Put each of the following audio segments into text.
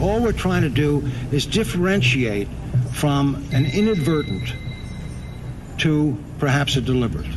All we're trying to do is differentiate from an inadvertent to perhaps a deliberate.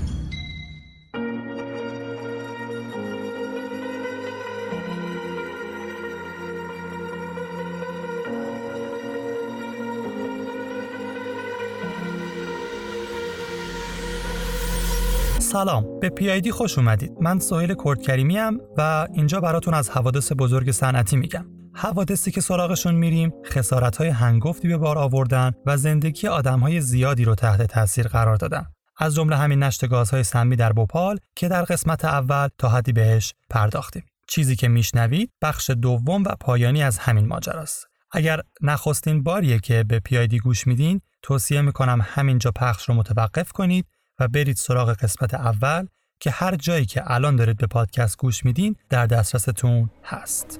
سلام به پی خوش اومدید من سهیل کردکریمی و اینجا براتون از حوادث بزرگ صنعتی میگم حوادثی که سراغشون میریم خسارت های هنگفتی به بار آوردن و زندگی آدم های زیادی رو تحت تاثیر قرار دادن. از جمله همین نشت گازهای سمی در بوپال که در قسمت اول تا حدی بهش پرداختیم. چیزی که میشنوید بخش دوم و پایانی از همین ماجراست. اگر نخستین باریه که به پیایدی گوش میدین توصیه می‌کنم همینجا پخش رو متوقف کنید و برید سراغ قسمت اول که هر جایی که الان دارید به پادکست گوش میدین در دسترستون هست.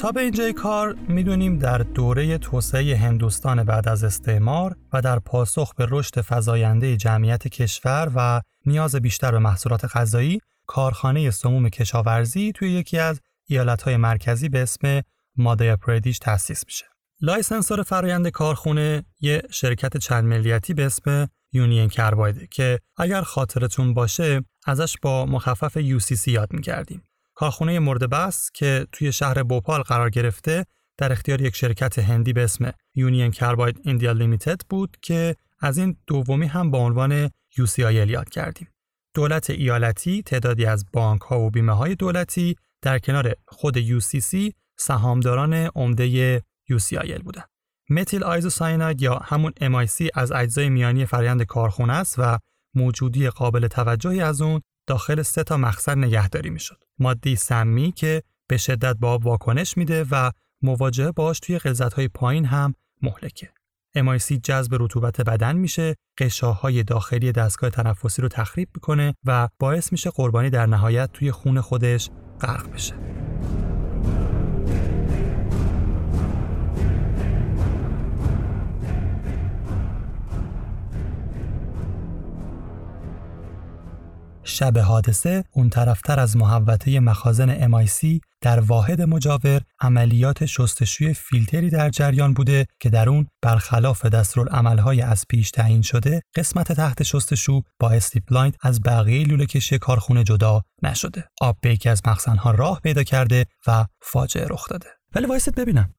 تا به اینجای کار می‌دونیم در دوره توسعه هندوستان بعد از استعمار و در پاسخ به رشد فزاینده جمعیت کشور و نیاز بیشتر به محصولات غذایی کارخانه سموم کشاورزی توی یکی از ایالتهای مرکزی به اسم مادیا پردیش تأسیس میشه. licensor فرایند کارخونه یه شرکت چند ملیتی به اسم Union Carbide ه که اگر خاطرتون باشه ازش با مخفف UCC یاد می‌کردیم. کارخونه مورد بحث که توی شهر بوپال قرار گرفته در اختیار یک شرکت هندی به اسم Union Carbide India Limited بود که از این دومی هم با عنوان UCIL یاد کردیم. دولت ایالتی تعدادی از بانک ها و بیمه های دولتی در کنار خود UCC سهامداران عمده UCIL بودند. متیل آیزوسایناید یا همون MIC از اجزای میانی فرآیند کارخونه است و موجودی قابل توجهی از اون داخل سه تا مخزن نگهداری می‌شد. ماده سمی که به شدت با آب واکنش میده و مواجهه باش توی های پایین هم مهلکه. MIC جذب رطوبت بدن میشه، قشاهای داخلی دستگاه تنفسی رو تخریب می‌کنه و باعث میشه قربانی در نهایت توی خون خودش غرق بشه. شب حادثه اون طرفتر از محوطه مخازن MIC در واحد مجاور عملیات شستشوی فیلتری در جریان بوده که در اون برخلاف دستورالعملهای از پیش تعیین شده قسمت تحت شستشو با استیپ از بقیه لوله کشی کارخونه جدا نشده. آب به یکی از مخزنها راه پیدا کرده و فاجعه رخ داده. ولی وایست ببینم.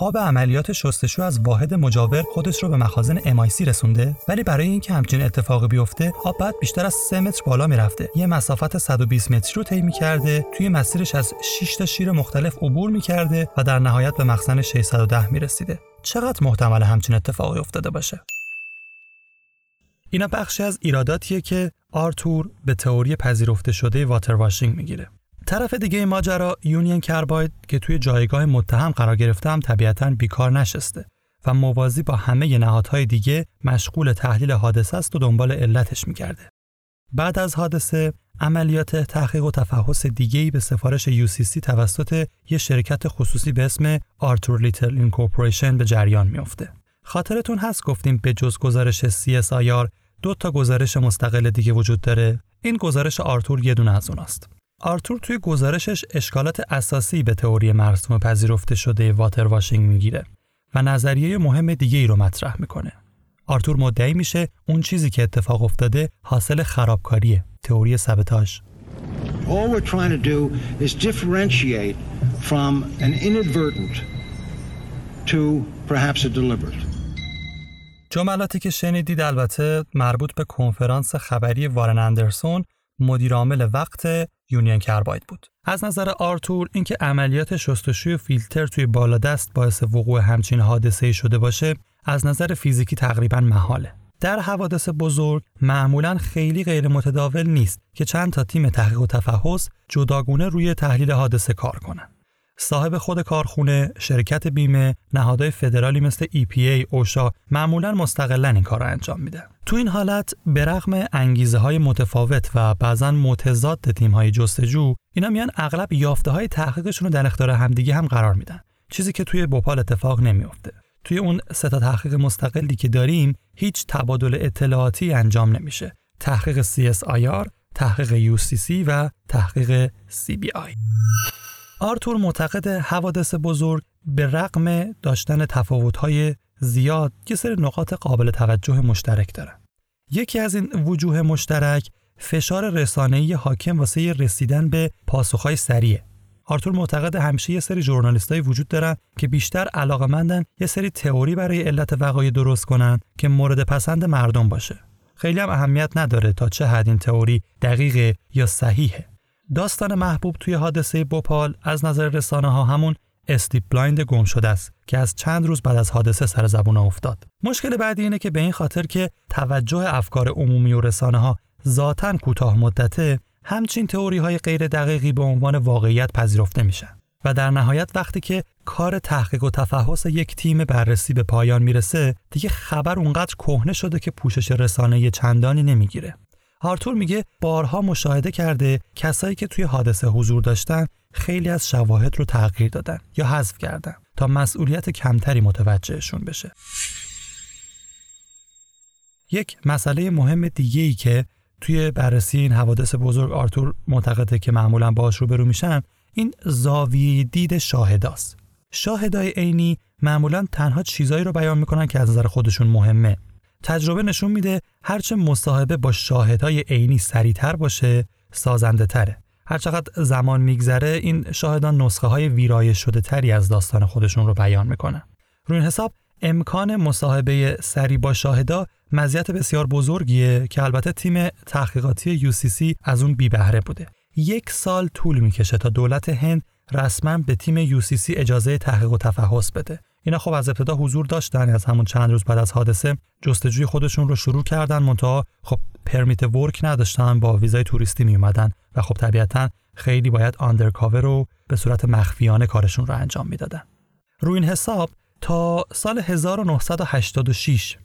آب عملیات شستشو از واحد مجاور خودش رو به مخازن MIC رسونده ولی برای اینکه همچین اتفاقی بیفته آب بعد بیشتر از 3 متر بالا می‌رفته. یه مسافت 120 متری رو طی کرده توی مسیرش از 6 تا شیر مختلف عبور می‌کرده و در نهایت به مخزن 610 می‌رسیده. چقدر محتمل همچین اتفاقی افتاده باشه؟ اینا بخشی از ایراداتیه که آرتور به تئوری پذیرفته شده water washing می‌گیره. طرف دیگه ماجرا Union Carbide که توی جایگاه متهم قرار گرفته هم طبیعتا بیکار نشسته و موازی با همه نهادهای دیگه مشغول تحلیل حادثه است و دنبال علتش می‌گرده. بعد از حادثه عملیات تحقیق و تفحص دیگه‌ای به سفارش UCC توسط یه شرکت خصوصی به اسم Arthur Little Incorporation به جریان میافته. خاطرتون هست گفتیم به جز گزارش CSIR دو تا گزارش مستقل دیگه وجود داره. این گزارش آرتور یه دونه از اوناست. آرتور توی گزارشش اشکالات اساسی به تئوری مرسوم پذیرفته شده واتر واشینگ می‌گیره و نظریه مهم دیگه ای رو مطرح می‌کنه. آرتور مدعی میشه اون چیزی که اتفاق افتاده حاصل خرابکاریه، تئوری سبتاژ. All we're trying to do is differentiate from an inadvertent to perhaps a deliberate. جملاتی که شنیدید البته مربوط به کنفرانس خبری وارن اندرسون مدیر عامل وقت یونین کرباید بود. از نظر آرتور اینکه عملیات شستشوی فیلتر توی بالادست باعث وقوع همچین حادثه شده باشه از نظر فیزیکی تقریبا محاله. در حوادث بزرگ معمولا خیلی غیر متداول نیست که چند تا تیم تحقیق و تفحص جداگونه روی تحلیل حادثه کار کنند. صاحب خود کارخونه، شرکت بیمه، نهادهای فدرالی مثل EPA، اوشا معمولا مستقلا این کار را انجام میدن. تو این حالت به رغم انگیزه های متفاوت و بعضا متضاد تیم های جستجو اینا میان اغلب یافته های تحقیقشون رو در اختیار همدیگه هم قرار میدن. چیزی که توی بوپال اتفاق نمیافته. توی اون سه تا تحقیق مستقلی که داریم هیچ تبادل اطلاعاتی انجام نمیشه. تحقیق CSIR تحقیق UCC و تحقیق CBI آرتور معتقد حوادث بزرگ به رغم داشتن تفاوت‌های زیاد یه سری نقاط قابل توجه مشترک دارن. یکی از این وجوه مشترک فشار رسانه‌ای حاکم واسه رسیدن به پاسخهای سریع. آرتور معتقد همیشه یه سری ژورنالیستایی وجود دارن که بیشتر علاقمندن یه سری تئوری برای علت وقایع درست کنن که مورد پسند مردم باشه. خیلی هم اهمیت نداره تا چه حد این تئوری دقیقه یا صحیحه. داستان محبوب توی حادثه بوپال از نظر رسانه ها همون slip blind گم شده است که از چند روز بعد از حادثه سر زبون افتاد. مشکل بعدی اینه که به این خاطر که توجه افکار عمومی و رسانه ها ذاتا کوتاه مدته همچین تئوری های غیر دقیقی به عنوان واقعیت پذیرفته میشن و در نهایت وقتی که کار تحقیق و تفحص یک تیم بررسی به پایان می‌رسه دیگه خبر اونقدر کهنه شده که پوشش رسانه چندانی نمی‌گیره آرتور میگه بارها مشاهده کرده کسایی که توی حادثه حضور داشتن خیلی از شواهد رو تغییر دادن یا حذف کردن تا مسئولیت کمتری متوجهشون بشه. یک مسئله مهم دیگه ای که توی بررسی این حوادث بزرگ آرتور معتقده که معمولا باهاش روبرو میشن این زاویه دید شاهداست. شاهدای عینی معمولا تنها چیزایی رو بیان می‌کنن که از نظر خودشون مهمه تجربه نشون میده هرچه مصاحبه با شاهدهای عینی سریعتر باشه سازنده تره هرچقدر زمان میگذره این شاهدان نسخه های ویرایش شده تری از داستان خودشون رو بیان می‌کنن. روی این حساب امکان مصاحبه سری با شاهدا مزیت بسیار بزرگیه که البته تیم تحقیقاتی UCC از اون بی بهره بوده. یک سال طول می‌کشه تا دولت هند رسما به تیم UCC اجازه تحقیق و تفحص بده. اینا خب از ابتدا حضور داشتن از همون چند روز بعد از حادثه جستجوی خودشون رو شروع کردن منتها خب پرمیت ورک نداشتن با ویزای توریستی می اومدن و خب طبیعتا خیلی باید آندرکاور رو به صورت مخفیانه کارشون رو انجام می‌دادن روی این حساب تا سال 1986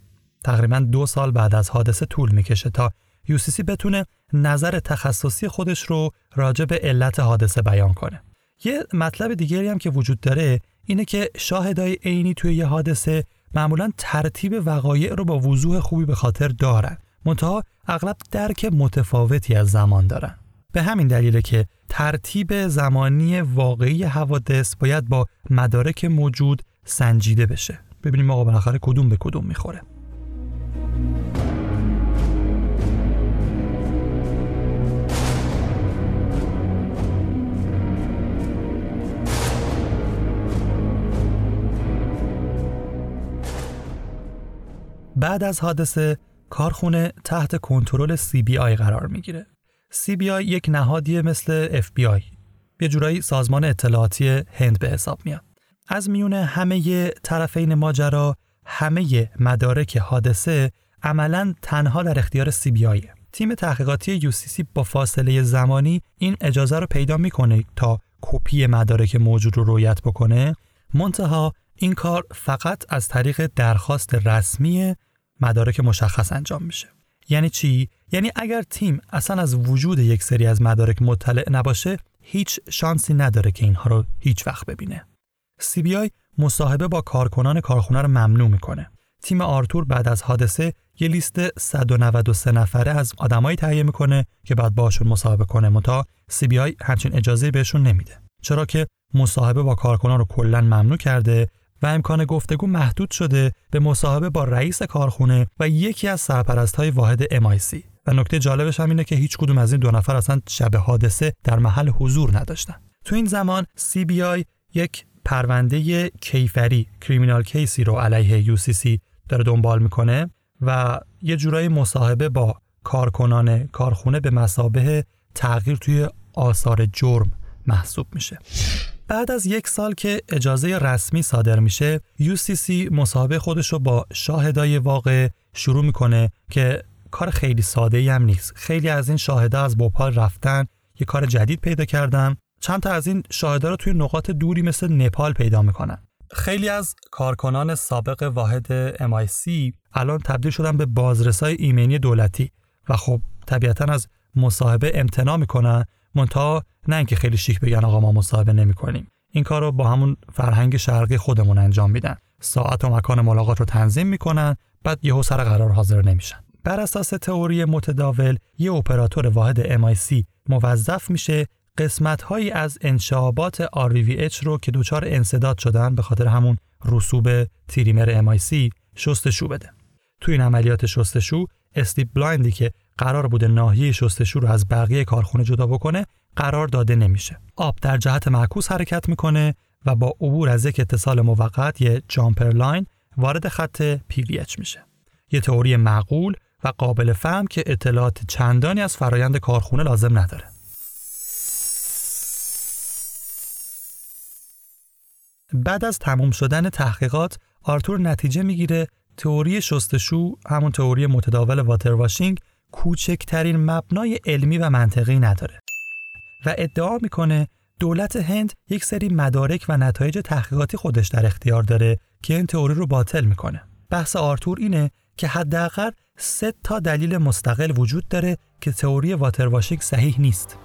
تقریبا دو سال بعد از حادثه طول می‌کشه تا یوسیسی بتونه نظر تخصصی خودش رو راجع به علت حادثه بیان کنه. یه مطلب دیگری هم که وجود داره اینه که شاهدای عینی توی یه حادثه معمولا ترتیب وقایع رو با وضوح خوبی به خاطر دارن. منتها اغلب درک متفاوتی از زمان دارن. به همین دلیله که ترتیب زمانی واقعی حوادث باید با مدارک موجود سنجیده بشه. ببینیم آقا بالاخره کدوم به کدوم می‌خوره. بعد از حادثه کارخونه تحت کنترل CBI قرار می‌گیره. CBI یک نهادی مثل FBI یه جورایی سازمان اطلاعاتی هند به حساب میاد. از میون همه طرفین ماجرا همه مدارک حادثه عملا تنها در اختیار CBI. تیم تحقیقاتی UCC با فاصله زمانی این اجازه رو پیدا می‌کنه تا کپی مدارک موجود رو رویت بکنه منتها این کار فقط از طریق درخواست رسمی مدارک مشخص انجام میشه. یعنی چی؟ یعنی اگر تیم اصلا از وجود یک سری از مدارک مطلع نباشه هیچ شانسی نداره که اینها رو هیچ وقت ببینه. CBI مصاحبه با کارکنان کارخونه رو ممنوع می‌کنه. تیم آرتور بعد از حادثه یه لیست 193 نفره از آدمایی تهیه می‌کنه که بعد باشون مصاحبه کنه. متا CBI همچین اجازه بهشون نمیده. چرا که مصاحبه با کارکنان رو کلا ممنوع کرده و امکان گفتگو محدود شده به مصاحبه با رئیس کارخونه و یکی از سرپرست های واحد MIC و نکته جالبش هم اینه که هیچ کدوم از این دو نفر اصلا شب حادثه در محل حضور نداشتن. تو این زمان CBI یک پرونده کیفری کریمینال کیسی رو علیه UCC داره دنبال می‌کنه و یه جورایی مصاحبه با کارکنان کارخونه به مسابه تغییر توی آثار جرم محسوب میشه. بعد از یک سال که اجازه رسمی صادر میشه UCC مصاحبه خودش رو با شاهدای واقع شروع می‌کنه که کار خیلی ساده ای هم نیست. خیلی از این شاهدا از بوپال رفتن یه کار جدید پیدا کردن. چند تا از این شاهدا رو توی نقاط دوری مثل نپال پیدا می‌کنن. خیلی از کارکنان سابق واحد MIC الان تبدیل شدن به بازرسای ایمنی دولتی و خب طبیعتا از مصاحبه امتناع می‌کنن منتها نه اینکه خیلی شیک بگن آقا ما مصاحبه نمی‌کنیم. این کار رو با همون فرهنگ شرقی خودمون انجام میدن. ساعت و مکان ملاقات رو تنظیم می‌کنن بعد یهو سر قرار حاضر نمیشن. بر اساس تئوری متداول یه اپراتور واحد MIC موظف میشه قسمت هایی از انشابات RVVH رو که دچار انصداد شدن به خاطر همون رسوب تریمر MIC شستشو بده. تو این عملیات شستشو slip blind ی که قرار بوده ناحیه شستشو رو از بقیه کارخونه جدا بکنه قرار داده نمیشه. آب در جهت معکوس حرکت می‌کنه و با عبور از یک اتصال موقت یه jumper line وارد خط PVH میشه. یه تئوری معقول و قابل فهم که اطلاعات چندانی از فرایند کارخونه لازم نداره. بعد از تموم شدن تحقیقات آرتور نتیجه می‌گیره تئوری شستشو همون تئوری متداول واتر واشینگ کوچکترین مبنای علمی و منطقی نداره و ادعا می‌کنه دولت هند یک سری مدارک و نتایج تحقیقاتی خودش در اختیار داره که این تئوری رو باطل می‌کنه. بحث آرتور اینه که حداقل سه تا دلیل مستقل وجود داره که تئوری واتر واشینگ صحیح نیست.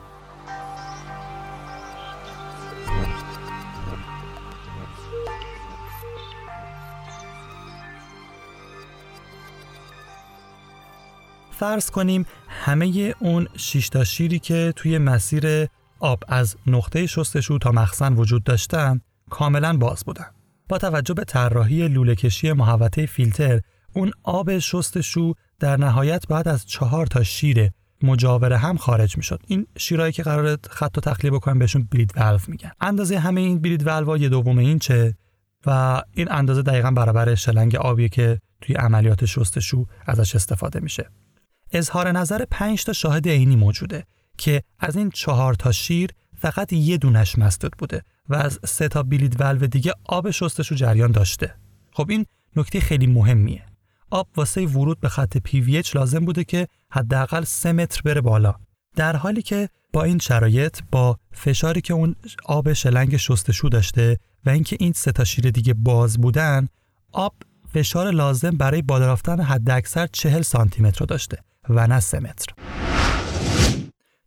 فرض کنیم همه اون 6 تا شیری که توی مسیر آب از نقطه شستشو تا مخزن وجود داشتن کاملا باز بودن. با توجه به طراحی لوله کشی محوطه فیلتر اون آب شستشو در نهایت بعد از چهار تا شیر مجاور هم خارج می شد. این شیرهایی که قرار خط و تخلیه بکنن بهشون بلید ولو میگن. اندازه همه این بلید ولو یه دوم این چه و این اندازه دقیقا برابر شلنگ آبیه که توی عملیات شستشو ازش استفاده میشه. اظهار نظر پنج تا شاهد عینی موجوده که از این چهار تا شیر فقط یه دونش مسدود بوده و از سه تا بلید ولو دیگه آب شستشو جریان داشته. خب این نکته خیلی مهمیه. آب واسه ورود به خط PVH لازم بوده که حداقل 3 متر بره بالا. در حالی که با این شرایط با فشاری که اون آب شلنگ شستشو داشته و اینکه این سه تا شیر دیگه باز بودن آب فشار لازم برای بالا رفتن حداکثر 40 سانتی متر داشته و نه 3 متر.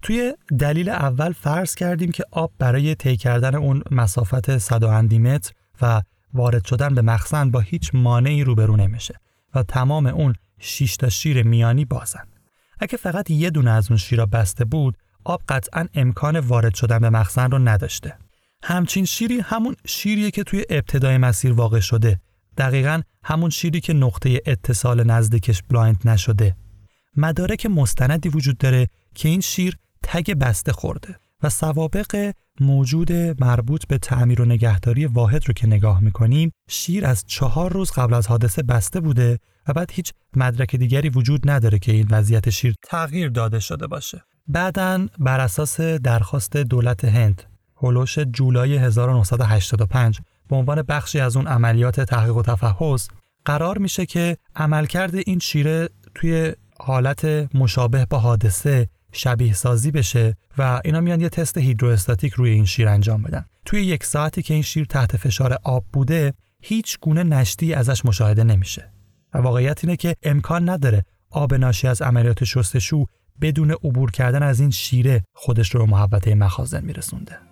توی دلیل اول فرض کردیم که آب برای طی کردن اون مسافت 100 متر و وارد شدن به مخزن با هیچ مانعی روبرو نمیشه و تمام اون 6 تا شیر میانی بازن. اگه فقط یه دونه از اون شیرا بسته بود، آب قطعا امکان وارد شدن به مخزن رو نداشته. همچین شیری همون شیریه که توی ابتدای مسیر واقع شده. دقیقا همون شیری که نقطه اتصال نزدیکش blind نشده. مدارک مستندی وجود داره که این شیر tag بسته خورده و سوابق موجود مربوط به تعمیر و نگهداری واحد رو که نگاه می‌کنیم شیر از چهار روز قبل از حادثه بسته بوده و بعد هیچ مدرک دیگری وجود نداره که این وضعیت شیر تغییر داده شده باشه. بعدا بر اساس درخواست دولت هند هولوش جولای 1985 به عنوان بخشی از اون عملیات تحقیق و تفحص قرار میشه که عملکرد این شیره توی حالت مشابه با حادثه شبیه سازی بشه و اینا میان یه تست هیدروستاتیک روی این شیر انجام بدن. توی یک ساعتی که این شیر تحت فشار آب بوده هیچ گونه نشتی ازش مشاهده نمیشه. و واقعیت اینه که امکان نداره آب ناشی از عملیات شستشو بدون عبور کردن از این شیره خودش رو به محوطه مخازن میرسونده.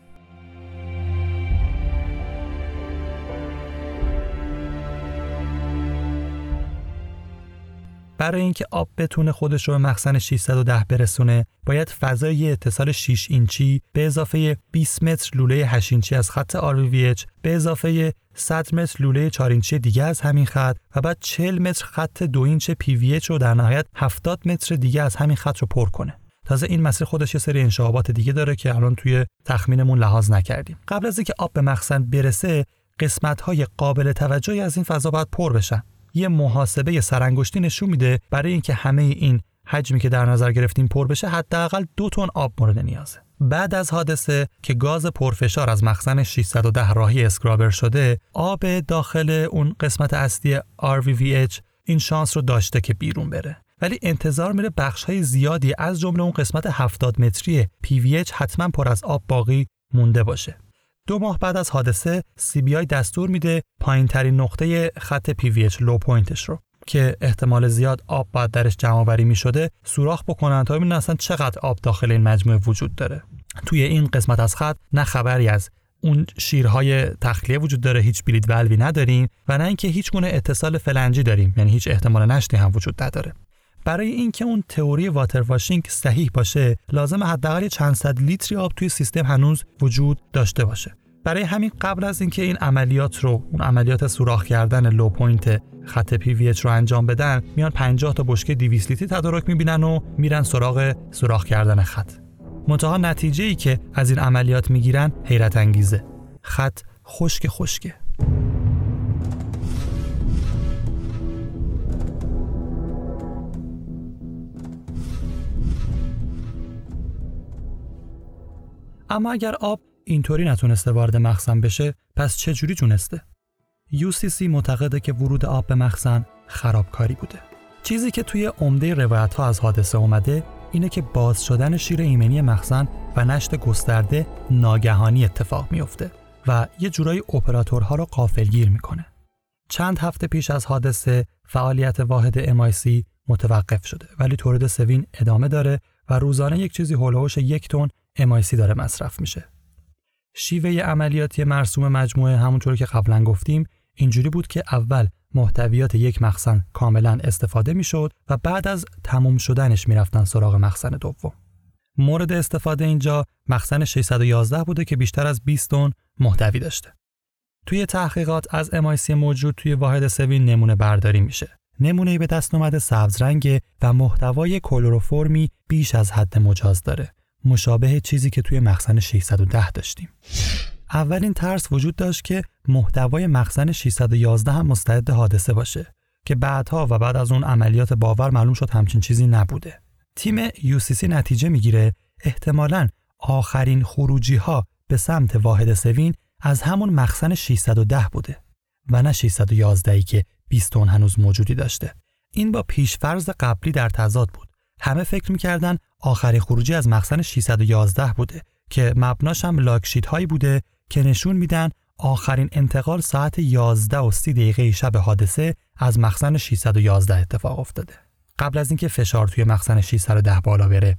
برای اینکه آب بتونه خودش رو به مخزن 610 برسونه باید فضای اتصال 6 اینچی به اضافه 20 متر لوله 8 اینچی از خط RVVH به اضافه 100 متر لوله 4 اینچی دیگه از همین خط و بعد 40 متر خط 2 اینچ PVH رو در نهایت 70 متر دیگه از همین خط رو پر کنه. تازه این مسیر خودش یه سری انشعابات دیگه داره که الان توی تخمینمون لحاظ نکردیم. قبل از اینکه آب به مخزن برسه قسمت های قابل توجهی از این فضا باید پر بشن. یه محاسبه سرانگشتی نشون میده برای اینکه همه این حجمی که در نظر گرفتیم پر بشه حداقل دو تن آب مورد نیازه. بعد از حادثه که گاز پرفشار از مخزن 610 راهی scrubber شده آب داخل اون قسمت اصلی RVVH این شانس رو داشته که بیرون بره. ولی انتظار میره بخش های زیادی از جمله اون قسمت 70 متری PVH حتما پر از آب باقی مونده باشه. دو ماه بعد از حادثه CBI دستور میده پایین ترین نقطه خط PVH low point ش رو که احتمال زیاد آب بعد درش جمع آوری می شده سوراخ بکنن تا ببینن اصلا چقدر آب داخل این مجموعه وجود داره. توی این قسمت از خط نه خبری از اون شیرهای تخلیه وجود داره هیچ bleed valve ی نداریم و نه اینکه هیچ گونه اتصال فلنجی داریم یعنی هیچ احتمال نشتی هم وجود نداره. برای اینکه اون تئوری water washing صحیح باشه لازمه حداقل چند صد لیتری آب توی سیستم هنوز وجود داشته باشه. برای همین قبل از اینکه این عملیات رو اون عملیات سوراخ کردن low point خط پی رو انجام بدن میان 50 تا بشکه 200 لیتری تدارک می‌بینن و میرن سراغ سوراخ کردن خط. منتها نتیجه ای که از این عملیات می‌گیرن حیرت انگیزه. خط خشک خشکه اما اگر آب اینطوری نتونسته وارد مخزن بشه پس چه جوری تونسته؟ UCC معتقده که ورود آب به مخزن خرابکاری بوده. چیزی که توی عمده روایت ها از حادثه اومده اینه که باز شدن شیر ایمنی مخزن و نشت گسترده ناگهانی اتفاق میافته و یه جورایی اپراتورها رو قافلگیر می‌کنه. چند هفته پیش از حادثه فعالیت واحد MIC متوقف شده ولی تورید سوین ادامه داره و روزانه یک چیزی هولوش یک تن MIC داره مصرف میشه. شیوه عملیاتی مرسوم مجموعه همونطور که قبلا گفتیم اینجوری بود که اول محتویات یک مخزن کاملا استفاده می‌شد و بعد از تموم شدنش می‌رفتن سراغ مخزن دوم. مورد استفاده اینجا مخزن 611 بوده که بیشتر از 20 تن محتوی داشته. توی تحقیقات از MIC موجود توی واحد سوین نمونه برداری میشه. نمونه به دست اومده سبز رنگ و محتوای کلروفرمی بیش از حد مجاز داره. مشابه چیزی که توی مخزن 610 داشتیم. اولین ترس وجود داشت که محتوای مخزن 611 هم مستعد حادثه باشه که بعدها و بعد از اون عملیات باور معلوم شد همچین چیزی نبوده. تیم UCC نتیجه می‌گیره احتمالاً آخرین خروجی ها به سمت واحد سوین از همون مخزن 610 بوده و نه 611 ای که 20 تن هنوز موجودی داشته. این با پیشفرض قبلی در تضاد بود. همه فکر می‌کردن آخرین خروجی از مخزن 611 بوده که مبناش هم لاکشیت هایی بوده که نشون میدن آخرین انتقال ساعت 11 و 30 دقیقه شب حادثه از مخزن 611 اتفاق افتاده. قبل از اینکه فشار توی مخزن 610 بالا بره.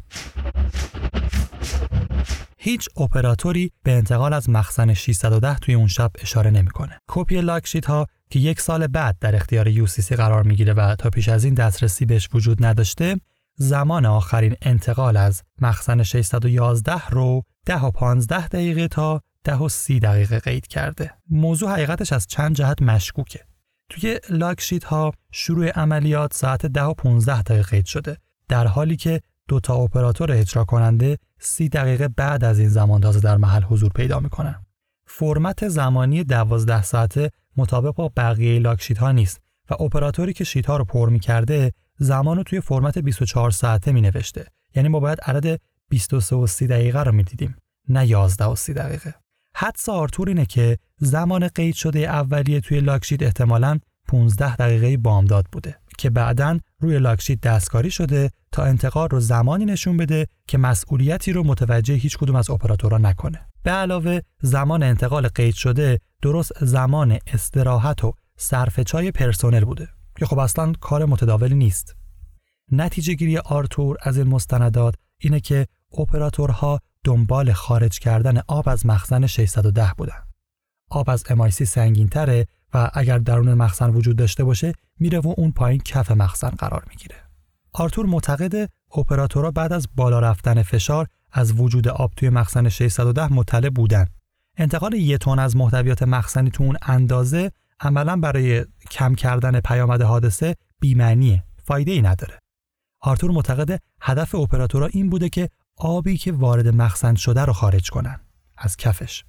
هیچ اپراتوری به انتقال از مخزن 610 توی اون شب اشاره نمی‌کنه. کپی لاکشیت ها که یک سال بعد در اختیار UCC قرار می‌گیره و تا پیش از این دسترسی بهش وجود نداشته زمان آخرین انتقال از مخزن 611 رو 10 و 15 دقیقه تا 10 و 30 دقیقه قید کرده. موضوع حقیقتش از چند جهت مشکوکه. توی لاکشیت ها شروع عملیات ساعت 10 و 15 دقیقه قید شده در حالی که دو تا اپراتور اجرا کننده 30 دقیقه بعد از این زمان تازه در محل حضور پیدا می‌کنن. فرمت زمانی 12 ساعته مطابق با بقیه لاکشیت ها نیست و اپراتوری که شیت ها رو پر می‌کرده زمان رو توی فرمت 24 ساعته می نوشته یعنی ما باید عدد 23 و 30 دقیقه رو می دیدیم نه 11 و 30 دقیقه. حدس آرتور اینه که زمان قید شده اولیه توی لاکشیت احتمالاً 15 دقیقه بامداد بوده که بعدا روی لاکشیت دستکاری شده تا انتقال رو زمانی نشون بده که مسئولیتی رو متوجه هیچ کدوم از اپراتورها نکنه. به علاوه زمان انتقال قید شده درست زمان استراحت و صرف چای پرسنل بوده. که خب اصلا کار متداولی نیست. نتیجه گیری آرتور از این مستندات اینه که اپراتورها دنبال خارج کردن آب از مخزن 610 بودن. آب از MIC سنگین تره و اگر درون مخزن وجود داشته باشه میره و اون پایین کف مخزن قرار می‌گیره. آرتور معتقد اپراتورها بعد از بالا رفتن فشار از وجود آب توی مخزن 610 مطلع بودن. انتقال یه تن از محتویات مخزنی تو اون اندازه عملا برای کم کردن پیامد حادثه بیمعنیه فایده ای نداره. آرتور معتقده هدف اپراتورها این بوده که آبی که وارد مخزن شده رو خارج کنن. از کفش.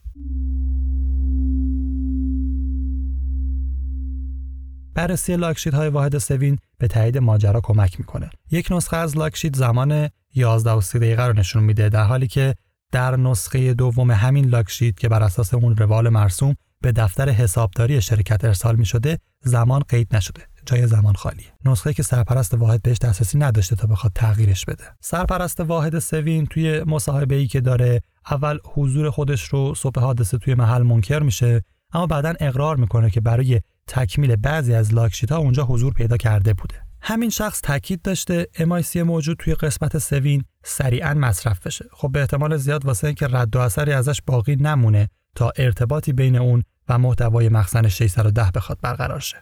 بررسی log sheet های واحد Sevin به تایید ماجرا کمک می‌کنه. یک نسخه از log sheet زمان 11 و 30 دقیقه رو نشون میده در حالی که در نسخه دوم همین log sheet که بر اساس اون روال مرسوم به دفتر حسابداری شرکت ارسال می شده زمان قید نشده. جای زمان خالیه نسخه که سرپرست واحد بهش دسترسی نداشته تا بخواد تغییرش بده. سرپرست واحد سوین توی مصاحبه ای که داره اول حضور خودش رو صبح حادثه توی محل منکر میشه اما بعدا اقرار می‌کنه که برای تکمیل بعضی از لاکشیت ها اونجا حضور پیدا کرده بوده. همین شخص تاکید داشته MIC موجود توی قسمت سوین سریعا مصرف بشه. خب به احتمال زیاد واسه اینکه رد و اثری ازش باقی نمونه تا ارتباطی بین اون و محتوای مخزن 610 بخواد برقرار شه.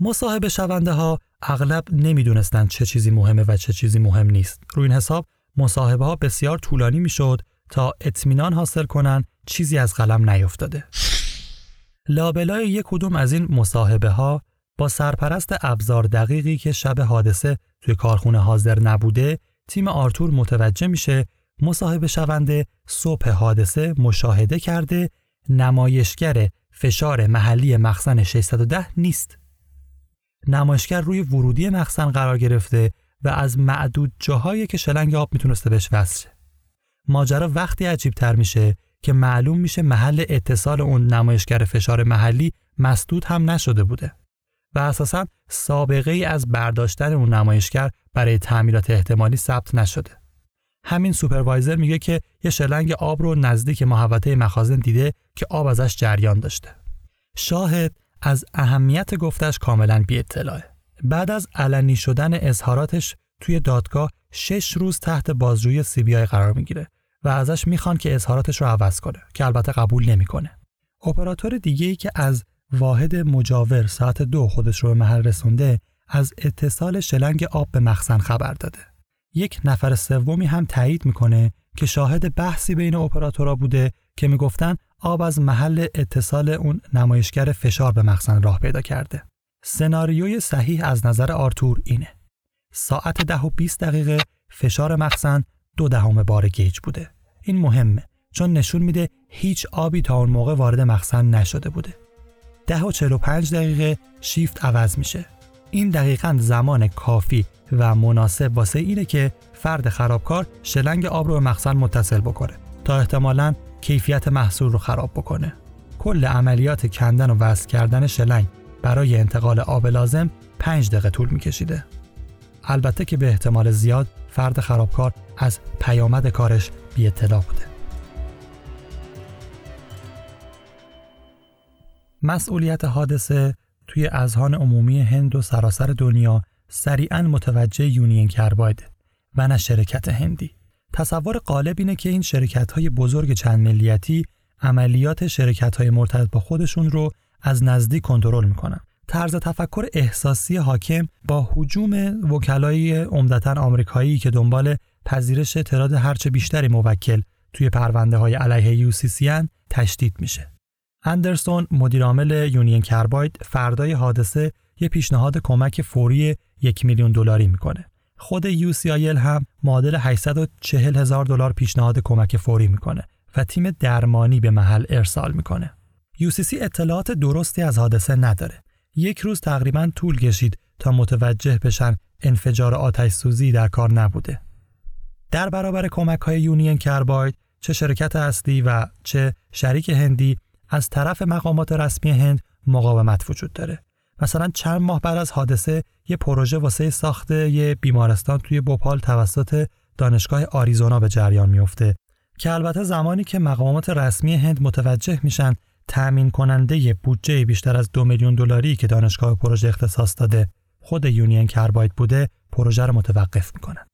مصاحبه شونده ها اغلب نمی‌دونستند چه چیزی مهمه و چه چیزی مهم نیست. روی این حساب مصاحبه ها بسیار طولانی می‌شد تا اطمینان حاصل کنن چیزی از قلم نیفتاده. لابلای یک کدوم از این مصاحبه ها با سرپرست ابزار دقیقی که شب حادثه توی کارخونه حاضر نبوده تیم آرتور متوجه میشه مصاحبه شونده صبح حادثه مشاهده کرده نمایشگر فشار محلی مخزن 610 نیست. نمایشگر روی ورودی مخزن قرار گرفته و از معدود جاهایی که شلنگ آب می‌تونسته بهش وصل. ماجرا وقتی عجیب تر میشه که معلوم میشه محل اتصال اون نمایشگر فشار محلی مسدود هم نشده بوده و اساسا سابقه ای از برداشتن اون نمایشگر برای تعمیرات احتمالی ثبت نشده. همین سوپروایزر میگه که یه شلنگ آب رو نزدیک محوطه مخازن دیده که آب ازش جریان داشته. شاهد از اهمیت گفتش کاملا بی اطلاعه. بعد از علنی شدن اظهاراتش توی دادگاه شش روز تحت بازجویی سی قرار می‌گیره و ازش می‌خوان که اظهاراتش رو عوض کنه که البته قبول نمی‌کنه. اپراتور دیگه ای که از واحد مجاور ساعت دو خودش رو به محل رسونده از اتصال شلنگ آب به مخزن خبر داده. یک نفر سومی هم تایید می‌کنه که شاهد بحثی بین اپراتورها بوده که می‌گفتن آب از محل اتصال اون نمایشگر فشار به مخزن راه پیدا کرده. سناریوی صحیح از نظر آرتور اینه. ساعت ده و 20 دقیقه فشار مخزن دو دهم بار گیج بوده. این مهمه چون نشون میده هیچ آبی تا اون موقع وارد مخزن نشده بوده. ده و 45 دقیقه شیفت عوض میشه. این دقیقا زمان کافی و مناسب واسه اینه که فرد خرابکار شلنگ آب رو به مخزن متصل بکنه تا احتمالا کیفیت محصول رو خراب بکنه. کل عملیات کندن و وصل کردن شلنگ برای انتقال آب لازم 5 دقیقه طول میکشیده. البته که به احتمال زیاد فرد خرابکار از پیامد کارش بی اطلاع بوده. مسئولیت حادثه توی اذهان عمومی هند و سراسر دنیا سریعا متوجه یونین کربایده و نه شرکت هندی. تصور غالب اینه که این شرکت های بزرگ چند ملیتی عملیات شرکت های مرتبط با خودشون رو از نزدیک کنترل می‌کنن. طرز تفکر احساسی حاکم با حجوم وکلای عمدتا آمریکایی که دنبال پذیرش تعداد هرچه بیشتری موکل توی پرونده های علیه یوسیسیان تشدید میشه. اندرسون مدیرعامل یونین کرباید فردای حادثه یه پیشنهاد کمک فوری یک میلیون دلاری می‌کنه. خود UCIL هم معادل 840 هزار دلار پیشنهاد کمک فوری می‌کنه و تیم درمانی به محل ارسال می‌کنه. UCC اطلاعات درستی از حادثه نداره. یک روز تقریبا طول کشید تا متوجه بشن انفجار آتش سوزی در کار نبوده. در برابر کمک های یونین کرباید چه شرکت اصلی و چه شریک هندی از طرف مقامات رسمی هند مقاومت وجود داره. مثلا چند ماه بعد از حادثه یه پروژه واسه ساخت یه بیمارستان توی بوپال توسط دانشگاه آریزونا به جریان میفته که البته زمانی که مقامات رسمی هند متوجه میشن تأمین کننده بودجه بیشتر از دو میلیون دلاری که دانشگاه پروژه اختصاص داده خود یونین کرباید بوده پروژه رو متوقف می‌کنن.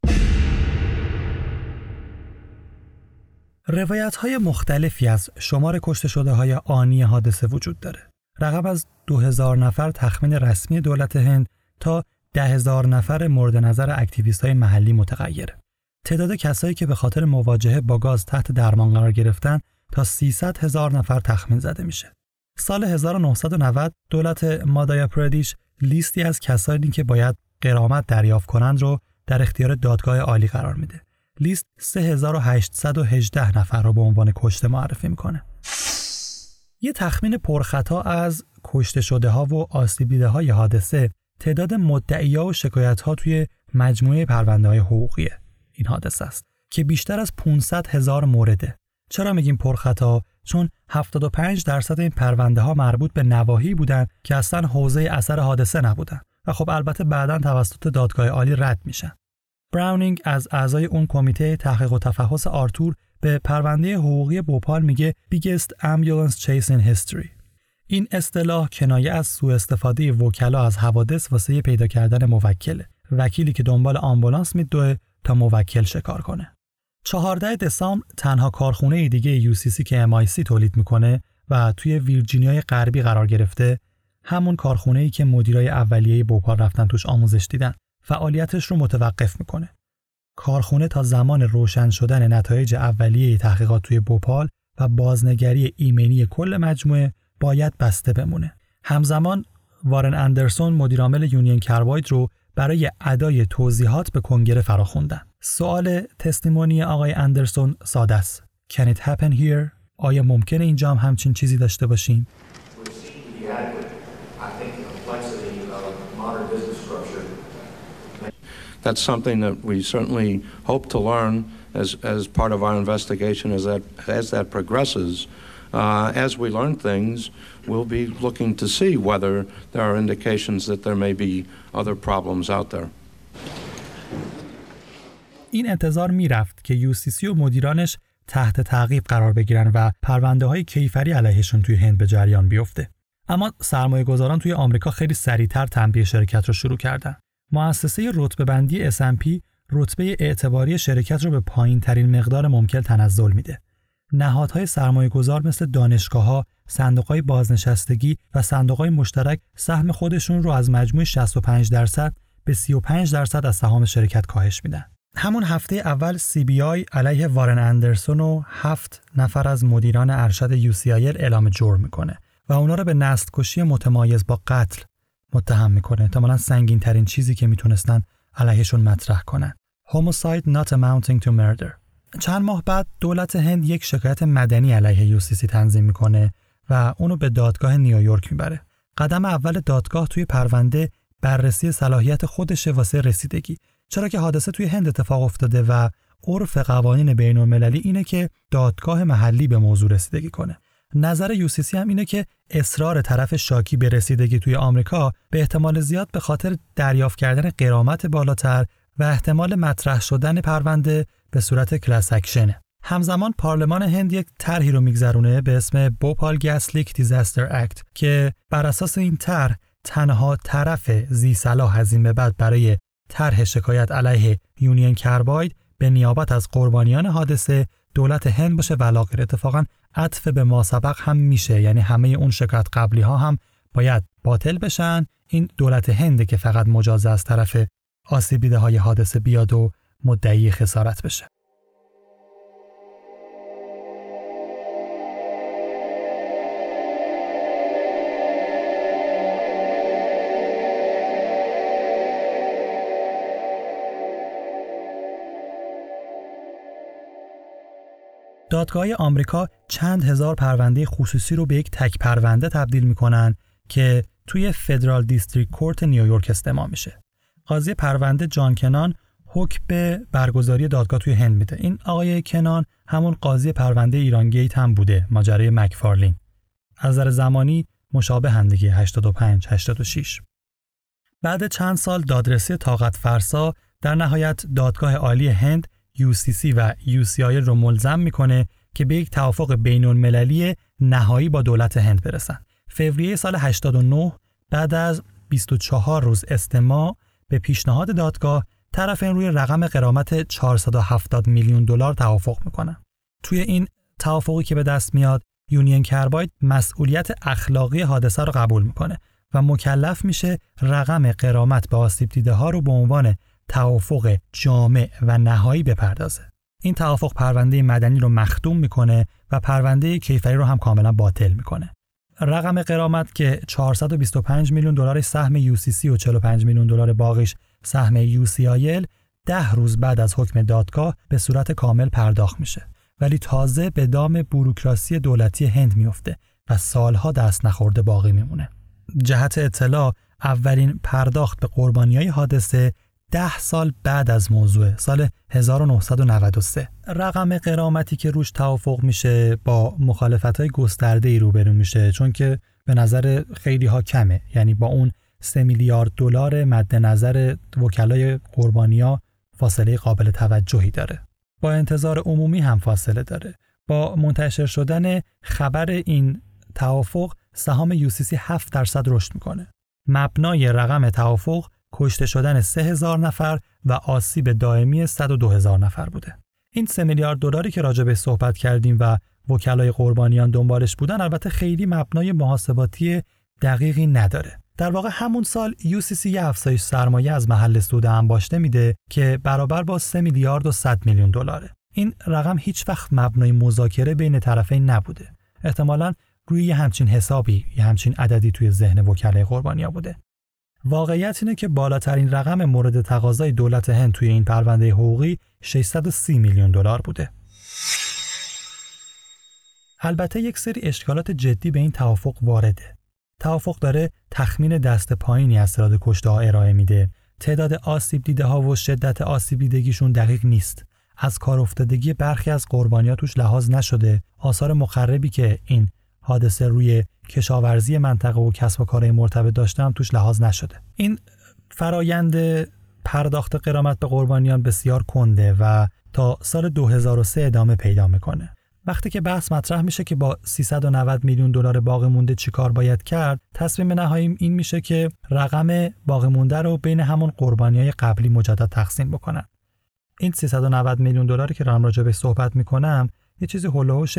روایت های مختلفی از شمار کشته شده های آنی حادثه وجود داره. رقم از 2000 نفر تخمین رسمی دولت هند تا 10000 نفر مورد نظر اکتیویست های محلی متغیره. تعداد کسایی که به خاطر مواجهه با گاز تحت درمان قرار گرفتن تا 300 هزار نفر تخمین زده میشه. سال 1990 دولت مادایا پردیش لیستی از کسانی که باید قرامت دریافت کنند رو در اختیار دادگاه عالی قرار میده. لیست 3818 نفر رو به عنوان کشته معرفی می‌کنه. یه تخمین پرخطا از کشته شده ها و آسیب دیده های حادثه تعداد مدعیا و شکایت ها توی مجموعه پرونده های حقوقی این حادثه است که بیشتر از 500 هزار مورده. چرا میگیم پرخطا؟ چون 75 درصد این پرونده ها مربوط به نواحی بودند که اصلا حوزه اثر حادثه نبودن و خب البته بعدا توسط دادگاه عالی رد میشن. براونینگ از اعضای اون کمیته تحقیق و تفحص آرتور به پرونده حقوقی بوپال میگه Biggest Ambulance Chase in History. این اصطلاح کنایه از سوء استفاده وکلا از حوادث واسه پیدا کردن موکله. وکیلی که دنبال آمبولانس میدوه تا موکل شکار کنه. 14 دسامبر تنها کارخونه دیگه UCC که MIC تولید می‌کنه و توی ویرجینیای غربی قرار گرفته همون کارخونه ای که مدیرای اولیه بوپال رفتن توش آموزش دیدن فعالیتش رو متوقف می‌کنه کارخونه تا زمان روشن شدن نتایج اولیه تحقیقات توی بوپال و بازنگری ایمنی کل مجموعه باید بسته بمونه. همزمان وارن اندرسون مدیرعامل یونین کرباید رو برای ادای توضیحات به کنگره فراخوندن. سوال تستیمونی آقای اندرسون ساده است. Can it happen here? آیا ممکنه اینجا هم همچین چیزی داشته باشیم؟ That's something that we certainly hope to learn as, as part of our investigation as that, as that progresses. Uh, as we learn things, we'll be looking to see whether there are indications that there may be other problems out there. این انتظار می‌رفت که یوسیسی و مدیرانش تحت تعقیب قرار بگیرن و پرونده های کیفری علیهشون توی هند به جریان بیفته. اما سرمایه گذاران توی آمریکا خیلی سریعتر تنبیه شرکت رو شروع کردن. مؤسسه رتبه بندی S&P رتبه اعتباری شرکت رو به پایین ترین مقدار ممکن تنزل میده. نهادهای سرمایه گذار مثل دانشگاه ها، صندوق های بازنشستگی و صندوق های مشترک سهم خودشون رو از مجموع 65 درصد به 35 درصد از سهام شرکت کاهش میدن. همون هفته اول CBI علیه وارن اندرسون و هفت نفر از مدیران ارشد UCIL اعلام جرم می‌کنه و اونا رو به نست کشی متمایز با قتل متهم می‌کنه. احتمالا سنگین ترین چیزی که می‌تونستن علیهشون مطرح کنن. Homicide not amounting to murder. چند ماه بعد دولت هند یک شکایت مدنی علیه UCC تنظیم می‌کنه و اونو به دادگاه نیویورک می‌بره. قدم اول دادگاه توی پرونده بررسی صلاحیت خودشه واسه رسیدگی. چرا که حادثه توی هند اتفاق افتاده و عرف قوانین بین المللی اینه که دادگاه محلی به موضوع رسیدگی کنه. نظر یوسیسی هم اینه که اصرار طرف شاکی به رسیدگی توی آمریکا به احتمال زیاد به خاطر دریافت کردن قرامت بالاتر و احتمال مطرح شدن پرونده به صورت class action ه. همزمان پارلمان هند یک طرحی رو میگذرونه به اسم Bhopal Gas Leak Disaster Act که بر اساس این طرح تنها طرف ذی صلاح از این به بعد برای طرح شکایت علیه Union Carbide به نیابت از قربانیان حادثه دولت هند باشه ولاغیر اتفاقا عطف به ما سبق هم میشه. یعنی همه اون شکایت قبلی ها هم باید باطل بشن. این دولت هنده که فقط مجاز از طرف آسیبیده های حادثه بیاد و مدعی خسارت بشه. دادگاه آمریکا چند هزار پرونده خصوصی رو به یک تک پرونده تبدیل می‌کنن که توی فدرال دیستریکت کورت نیویورک استماع میشه. قاضی پرونده جان کنان حکم به برگزاری دادگاه توی هند میده. این آقای کنان همون قاضی پرونده ایران گیت هم بوده، ماجرای مکفارلین. از نظر زمانی مشابه هم دیگه 85 86. بعد چند سال دادرسی طاقت فرسا در نهایت دادگاه عالی هند UCC و UCI رو ملزم می‌کنه که به یک توافق بین المللی نهایی با دولت هند برسن. فوریه سال 89 بعد از 24 روز استماع به پیشنهاد دادگاه طرفین روی رقم قرامت 470 میلیون دلار توافق می‌کنن. توی این توافقی که به دست میاد یونین کرباید مسئولیت اخلاقی حادثه رو قبول می‌کنه و مکلف میشه رقم قرامت به آسیب دیده ها رو به عنوان توافق جامع و نهایی بپردازه. این توافق پرونده مدنی رو مختوم می‌کنه و پرونده کیفری رو هم کاملا باطل می‌کنه. رقم قرامت که 425 میلیون دلار سهم UCC و 45 میلیون دلار باقیش سهم UCIL ده روز بعد از حکم دادگاه به صورت کامل پرداخت میشه ولی تازه به دام بوروکراسی دولتی هند میفته و سالها دست نخورده باقی میمونه. جهت اطلاع اولین پرداخت به قربانی های حادثه ده سال بعد از موضوع سال 1993 رقم قرامتی که روش توافق میشه با مخالفت های گسترده ای روبرو میشه چون که به نظر خیلی ها کمه. یعنی با اون 3 میلیارد دلار مد نظر وکلای قربانیا فاصله قابل توجهی داره. با انتظار عمومی هم فاصله داره. با منتشر شدن خبر این توافق سهام یوسیسی 7 درصد رشد می‌کنه. مبنای رقم توافق کشته شدن 3000 نفر و آسیب دائمی 102000 نفر بوده. این سه میلیارد دلاری که راجع به صحبت کردیم و وکلای قربانیان دنبالش بودن البته خیلی مبنای محاسباتی دقیقی نداره در واقع همون سال UCC یه افزایش سرمایه از محل سود انباشته میده که برابر با 3 میلیارد و 100 میلیون دلاره. این رقم هیچ وقت مبنای مذاکره بین طرفین نبوده. احتمالا روی یه همچین حسابی، یه همچین عددی توی ذهن وکلای قربانیا بوده. واقعیت اینه که بالاترین رقم مورد تقاضای دولت هند توی این پرونده حقوقی 630 میلیون دلار بوده. البته یک سری اشکالات جدی به این توافق وارده. توافق داره تخمین دست پایینی از تعداد کشته ارائه میده. تعداد آسیب دیده ها و شدت آسیب دیدگیشون دقیق نیست. از کار افتادگی برخی از قربانیات توش لحاظ نشده. آثار مخربی که این حادثه روی کشاورزی منطقه و کسب و کارهای مرتبط داشتم توش لحاظ نشده. این فرایند پرداخت قرامت به قربانیان بسیار کنده و تا سال 2003 ادامه پیدا می‌کنه. وقتی که بحث مطرح میشه که با 390 میلیون دلار باقی مونده چیکار باید کرد تصمیم نهاییم این میشه که رقم باقی مونده رو بین همون قربانی های قبلی مجدد تقسیم بکنن این 390 میلیون دلاری که رام راجع به صحبت می‌کنم یه چیزی هولوش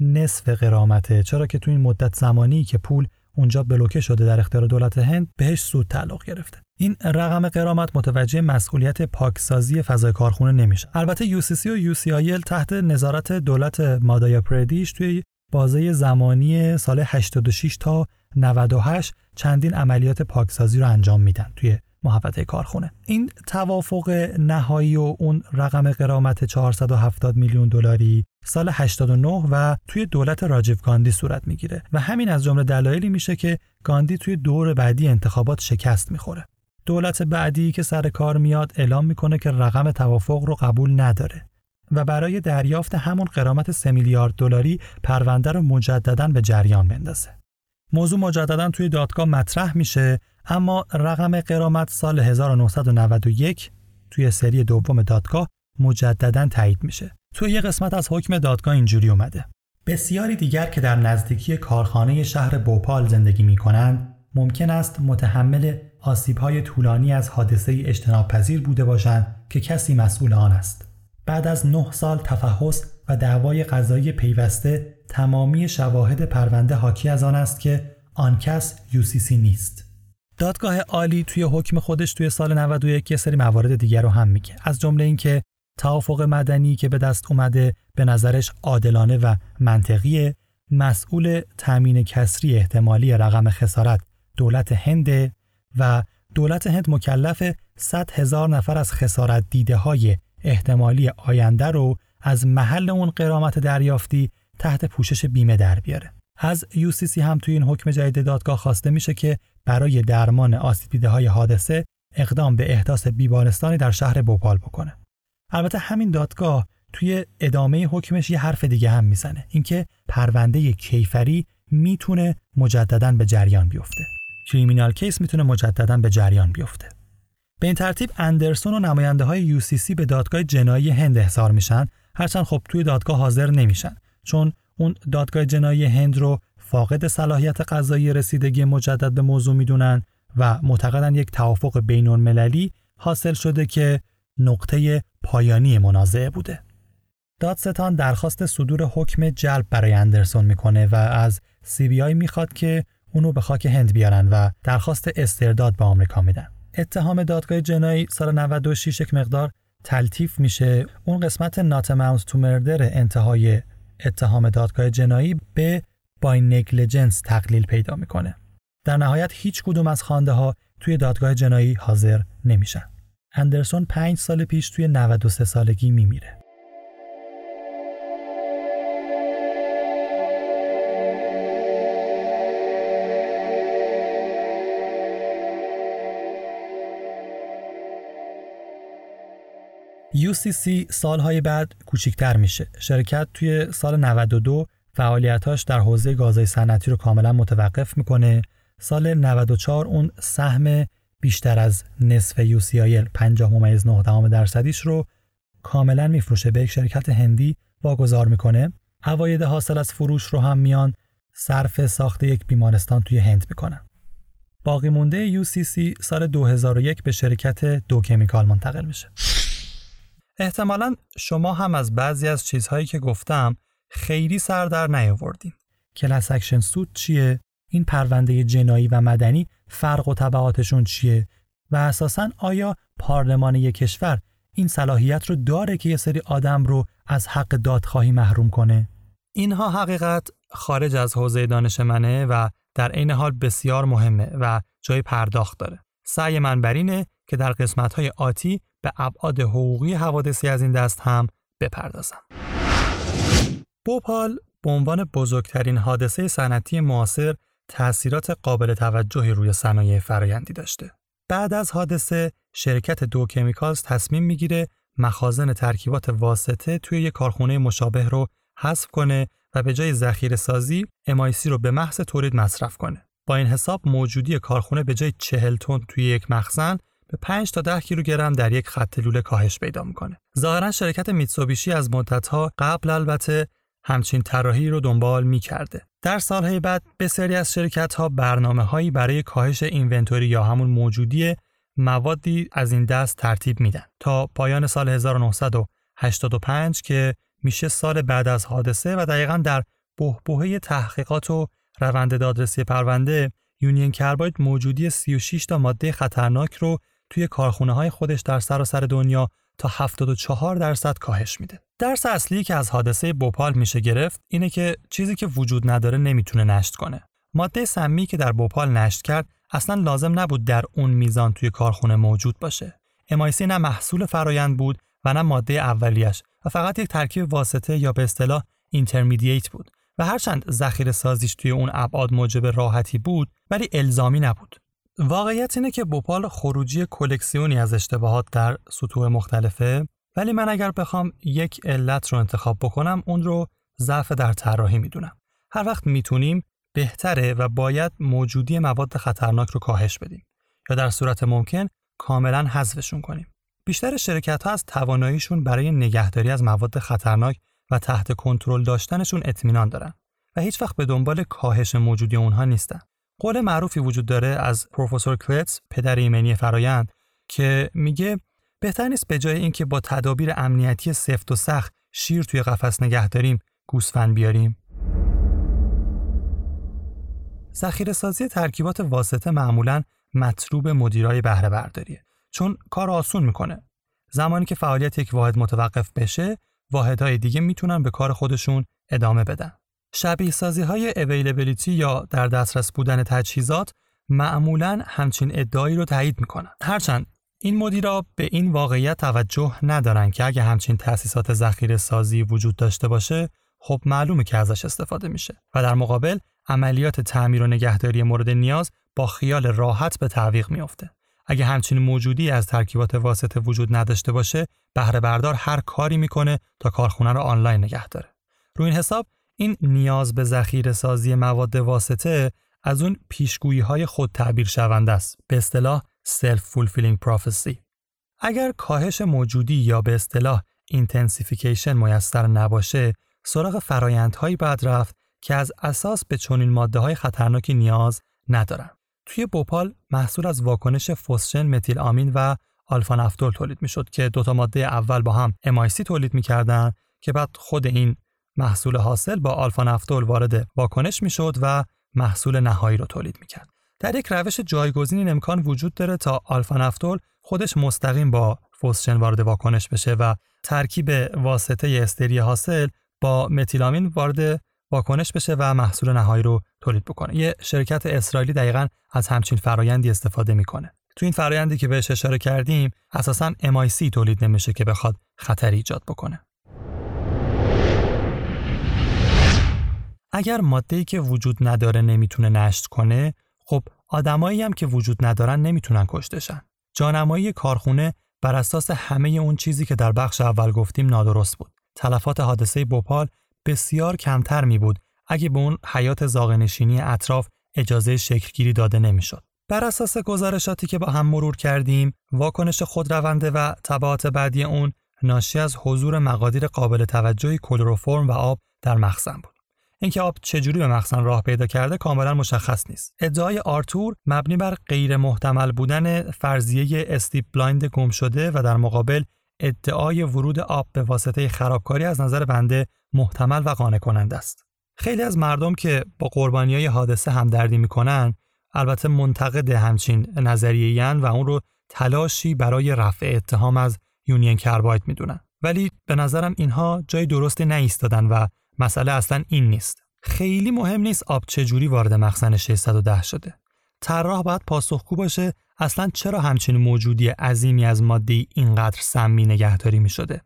نصف قرامته چرا که تو این مدت زمانی که پول اونجا بلوکه شده در اختیار دولت هند بهش سود تعلق گرفته. این رقم قرامت متوجه مسئولیت پاکسازی فضای کارخونه نمیشه. البته UCC و UCIL تحت نظارت دولت مادایا پردیش توی بازه زمانی سال 86 تا 98 چندین عملیات پاکسازی رو انجام میدن. توی محوطه کارخونه این توافق نهایی و اون رقم قرامت 470 میلیون دلاری سال 89 و توی دولت راجیو گاندی صورت می‌گیره و همین از جمله دلایلی میشه که گاندی توی دور بعدی انتخابات شکست می‌خوره دولت بعدی که سر کار میاد اعلام می‌کنه که رقم توافق رو قبول نداره و برای دریافت همون قرامت 3 میلیارد دلاری پرونده رو مجددا به جریان بندازه. موضوع مجددا توی دادگاه مطرح میشه اما رقم قرامت سال 1991 توی سری دوم دادگاه مجددا تایید میشه. توی یه قسمت از حکم دادگاه اینجوری اومده. بسیاری دیگر که در نزدیکی کارخانه شهر بوپال زندگی می کنند ممکن است متحمل آسیب‌های طولانی از حادثه اجتناب پذیر بوده باشند که کسی مسئول آن است. بعد از نه سال تفحص و دعوای قضایی پیوسته تمامی شواهد پرونده حاکی از آن است که آن کس UCC نیست. دادگاه عالی توی حکم خودش توی سال 91 یه سری موارد دیگر رو هم میگه از جمله اینکه توافق مدنی که به دست اومده به نظرش عادلانه و منطقی مسئول تأمین کسری احتمالی رقم خسارت دولت هند و دولت هند مکلف 100 هزار نفر از خسارت دیده های احتمالی آینده رو از محل اون قرامت دریافتی تحت پوشش بیمه در بیاره. از UCC هم توی این حکم جدید دادگاه خواسته میشه که برای درمان آسیب های حادثه اقدام به احداث بیمارستانی در شهر بوپال بکنه. البته همین دادگاه توی ادامه حکمش یه حرف دیگه هم می‌زنه اینکه پرونده کیفری می‌تونه مجددا به جریان بیفته. کریمینال کیس می‌تونه مجددا به جریان بیفته. به این ترتیب اندرسون و نماینده های UCC به دادگاه جنایی هند احضار میشن هرچند خب توی دادگاه حاضر نمیشن چون اون دادگاه جنایی هند رو فاقد صلاحیت قضایی رسیدگی مجدد به موضوع می‌دونن و معتقدن یک توافق بین المللی حاصل شده که نقطه پایانی منازعه بوده. دادستان درخواست صدور حکم جلب برای اندرسون می‌کنه و از سی بی آی می‌خواد که اونو به خاک هند بیارن و درخواست استرداد به آمریکا میدن. اتهام دادگاه جنایی سال 96 یک مقدار تلطیف میشه اون قسمت نات تو مردر انتهای اتهام دادگاه جنایی به بای نگلیجنس تقلیل پیدا می‌کنه. در نهایت هیچ کدوم از خانده ها توی دادگاه جنایی حاضر نمیشن. اندرسون پنج سال پیش توی 93 سالگی میمیره. UCC سالهای بعد کوچیکتر میشه. شرکت توی سال 92 فعالیتاش در حوزه گازهای صنعتی رو کاملا متوقف می‌کنه. سال 94 اون سهم بیشتر از نصف UCIL 50 ممیز 9 درصدیش رو کاملا میفروشه به یک شرکت هندی واگذار می‌کنه. عواید حاصل از فروش رو هم میان صرف ساخت یک بیمارستان توی هند می‌کنن. باقی مونده UCC سال 2001 به شرکت دو کمیکال منتقل میشه. احتمالا شما هم از بعضی از چیزهایی که گفتم خیلی سر در نیاوردین. class action suit چیه؟ این پرونده جنایی و مدنی فرق و تبعاتشون چیه؟ و اساسا آیا پارلمان یک کشور این صلاحیت رو داره که یه سری آدم رو از حق دادخواهی محروم کنه؟ اینها حقیقت خارج از حوزه دانش منه و در عین حال بسیار مهمه و جای پرداخت داره. سعی من بر اینه که در قسمت‌های آتی به ابعاد حقوقی حوادثی از این دست هم بپردازم. بوپال به عنوان بزرگترین حادثه صنعتی معاصر تأثیرات قابل توجهی روی صنایع فرایندی داشته. بعد از حادثه شرکت دو کمیکالز تصمیم می‌گیره مخازن ترکیبات واسطه توی یک کارخونه مشابه رو حذف کنه و به جای ذخیره سازی MIC رو به محض تولید مصرف کنه. با این حساب موجودی کارخونه به جای 40 تن توی یک مخزن به 5 تا 10 کیلوگرم در یک خط لوله کاهش پیدا می‌کنه. ظاهرا شرکت میتسوبیشی از مدتها قبل البته همچین طراحی رو دنبال می‌کرده. در سالهای بعد بسیاری از شرکت ها برنامه هایی برای کاهش اینونتوری یا همون موجودی موادی از این دست ترتیب میدن تا پایان سال 1985 که میشه سال بعد از حادثه و دقیقا در بهبهه تحقیقات و روند دادرسی پرونده یونین کرباید موجودی 36 تا ماده خطرناک رو توی کارخونه های خودش در سراسر دنیا تا 74 درصد کاهش میده. درس اصلی که از حادثه بوپال میشه گرفت اینه که چیزی که وجود نداره نمی‌تونه نشت کنه. ماده سمی که در بوپال نشت کرد اصلا لازم نبود در اون میزان توی کارخونه موجود باشه. MIC نه محصول فرایند بود و نه ماده اولیش و فقط یک ترکیب واسطه یا به اصطلاح اینترمدییت بود و هرچند ذخیره سازیش توی اون ابعاد موجب راحتی بود ولی الزامی نبود. واقعیت اینه که بوپال خروجی کلکسیونی از اشتباهات در سطوح مختلفه ولی من اگر بخوام یک علت رو انتخاب بکنم اون رو ضعف در طراحی می‌دونم. هر وقت می‌تونیم بهتره و باید موجودی مواد خطرناک رو کاهش بدیم یا در صورت ممکن کاملا حذفشون کنیم. بیشتر شرکت ها از تواناییشون برای نگهداری از مواد خطرناک و تحت کنترل داشتنشون اطمینان دارن و هیچ وقت به دنبال کاهش موجودی اونها نیستن. قول معروفی وجود داره از پروفسور کلتس پدر ایمنی فرایند که میگه بهتر نیست به جای اینکه با تدابیر امنیتی سفت و سخت شیر توی قفس نگه داریم گوسفند بیاریم. ذخیره سازی ترکیبات واسطه معمولا مطلوب مدیرای بهره برداریه چون کار آسون می‌کنه. زمانی که فعالیت یک واحد متوقف بشه واحدهای دیگه می‌تونن به کار خودشون ادامه بدن. شبیه سازی های اویلیبیلیتی یا در دسترس بودن تجهیزات معمولا همچین ادعایی رو تایید می‌کنن. هرچند این مدیرا به این واقعیت توجه ندارن که اگه همچین تأسیسات ذخیره سازی وجود داشته باشه خب معلومه که ازش استفاده میشه. و در مقابل عملیات تعمیر و نگهداری مورد نیاز با خیال راحت به تعویق میافته. اگه همچین موجودی از ترکیبات واسطه وجود نداشته باشه بهره بردار هر کاری می‌کنه تا کارخونه رو آنلاین نگه داره. روی این حساب این نیاز به ذخیره سازی مواد واسطه از اون پیشگویی های خود تعبیر شونده است. به اصطلاح self fulfilling prophecy اگر کاهش موجودی یا به اصطلاح intensification میسر نباشه سراغ فرایندهایی باید رفت که از اساس به چنین ماده های خطرناکی نیاز ندارن توی بوپال محصول از واکنش فسژن متیل آمین و آلفا نفتول تولید می‌شد که دوتا ماده اول با هم MIC تولید می‌کردن که بعد خود این محصول حاصل با آلفا نفتول وارد واکنش می‌شد و محصول نهایی رو تولید می‌کرد. در یک روش جایگزین این امکان وجود داره تا آلفا نفتول خودش مستقیم با فسژن وارد واکنش بشه و ترکیب واسطه استری حاصل با متیلامین وارد واکنش بشه و محصول نهایی رو تولید بکنه. یه شرکت اسرائیلی دقیقا از همچین فرایندی استفاده می‌کنه. تو این فرایندی که بهش اشاره کردیم اساسا MIC تولید نمیشه که بخواد خطری ایجاد بکنه. اگر ماده‌ای که وجود نداره نمی‌تونه نشت کنه خب آدمایی هم که وجود ندارن نمی‌تونن کشتشن جانمایی کارخونه بر اساس همه اون چیزی که در بخش اول گفتیم نادرست بود تلفات حادثه بوپال بسیار کمتر می بود اگه به اون حیات زاغه‌نشینی اطراف اجازه شکل‌گیری داده نمی‌شد. بر اساس گزارشاتی که با هم مرور کردیم، واکنش خودرونده و تبعات بعدی اون ناشی از حضور مقادیر قابل توجهی کلروفرم و آب در مخزن بود. اینکه آب چجوری به مخزن راه پیدا کرده کاملا مشخص نیست. ادعای آرتور مبنی بر غیر محتمل بودن فرضیه slip blind گم شده و در مقابل ادعای ورود آب به واسطه خرابکاری از نظر بنده محتمل و قانع کننده است. خیلی از مردم که با قربانی های حادثه همدردی می‌کنن البته منتقد همچین نظریه و اون رو تلاشی برای رفع اتهام از یونین کرباید می‌دونن ولی به نظرم اینها جای درستی نایستادن و مسئله اصلا این نیست. خیلی مهم نیست آب چجوری وارد مخزن 610 شده. طراح باید پاسخگو باشه اصلا چرا همچین موجودی عظیمی از ماده اینقدر سمی نگهداری می شده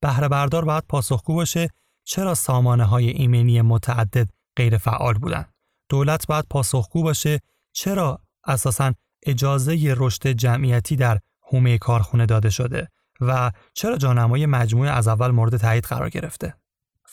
بهره بردار باید پاسخگو باشه چرا سامانه های ایمنی متعدد غیر فعال بودن. دولت باید پاسخگو باشه چرا اساسا اجازه رشد جمعیتی در حومه کارخونه داده شده و چرا جانمای مجموعه از اول مورد تایید قرار گرفته.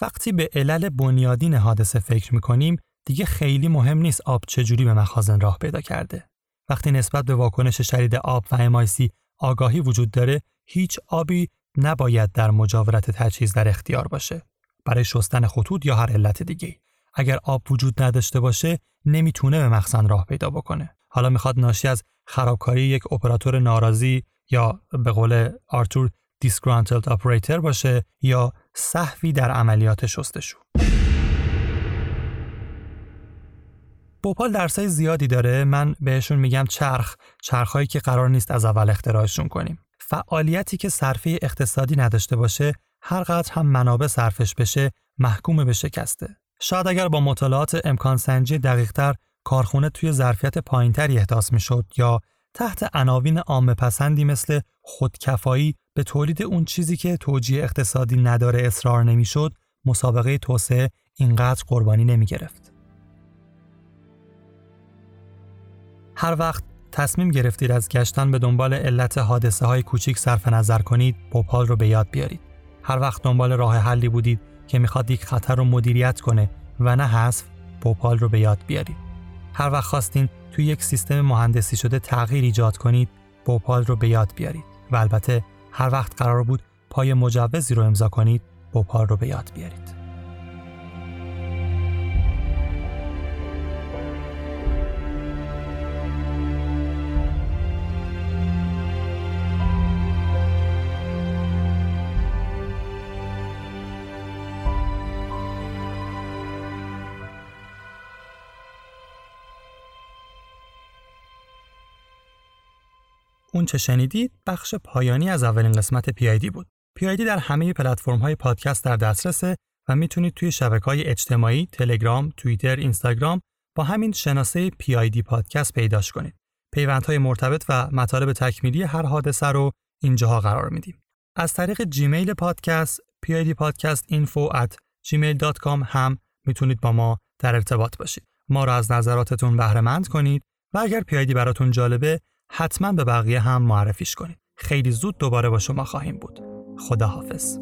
وقتی به علل بنیادین حادثه فکر می‌کنیم دیگه خیلی مهم نیست آب چجوری به مخازن راه پیدا کرده. وقتی نسبت به واکنش شدید آب و امایسی آگاهی وجود داره هیچ آبی نباید در مجاورت تجهیز در اختیار باشه. برای شستن خطوط یا هر علت دیگه اگر آب وجود نداشته باشه نمی‌تونه به مخزن راه پیدا بکنه. حالا می‌خواد ناشی از خرابکاری یک اپراتور ناراضی یا به قول آرتور دیسگرانتلد اپراتور باشه یا صحوی در عملیات شستشو بوپال درسای زیادی داره. من بهشون میگم چرخ. چرخهایی که قرار نیست از اول اختراعشون کنیم. فعالیتی که صرفه اقتصادی نداشته باشه هر قدر هم منابع صرفش بشه محکوم به شکسته. شاید اگر با مطالعات امکان سنجی دقیقتر کارخونه توی ظرفیت پایینتری احداث می‌شد یا تحت عناوین عام پسندی مثل خودکفایی به تولید اون چیزی که توجیه اقتصادی نداره اصرار نمی‌شد مسابقه توسعه اینقدر قربانی نمی گرفت. هر وقت تصمیم گرفتید از گشتن به دنبال علت حادثه های کوچیک صرف نظر کنید بوپال رو به یاد بیارید. هر وقت دنبال راه حلی بودید که می‌خواد یک خطر رو مدیریت کنه و نه حذف بوپال رو به یاد بیارید. هر وقت خواستین توی یک سیستم مهندسی شده تغییر ایجاد کنید بوپال رو به یاد بیارید و البته هر وقت قرار بود پای مجوزی رو امضا کنید بوپال رو به یاد بیارید. اون چه شنیدید بخش پایانی از اولین قسمت PID بود. PID در همه پلتفرم های پادکست در دسترسه و می‌تونید توی شبکه های اجتماعی، تلگرام، توییتر، اینستاگرام با همین شناسه PID پادکست پیداش کنید. پیوندهای مرتبط و مطالب تکمیلی هر حادثه رو اینجاها قرار میدیم. از طریق جیمیل پادکست PID پادکست info at gmail.com هم می‌تونید با ما در ارتباط باشید. ما را از نظراتتون بهره مند کنید و اگر PID براتون جالبه حتما به بقیه هم معرفیش کنید. خیلی زود دوباره با شما خواهیم بود. خدا حافظ.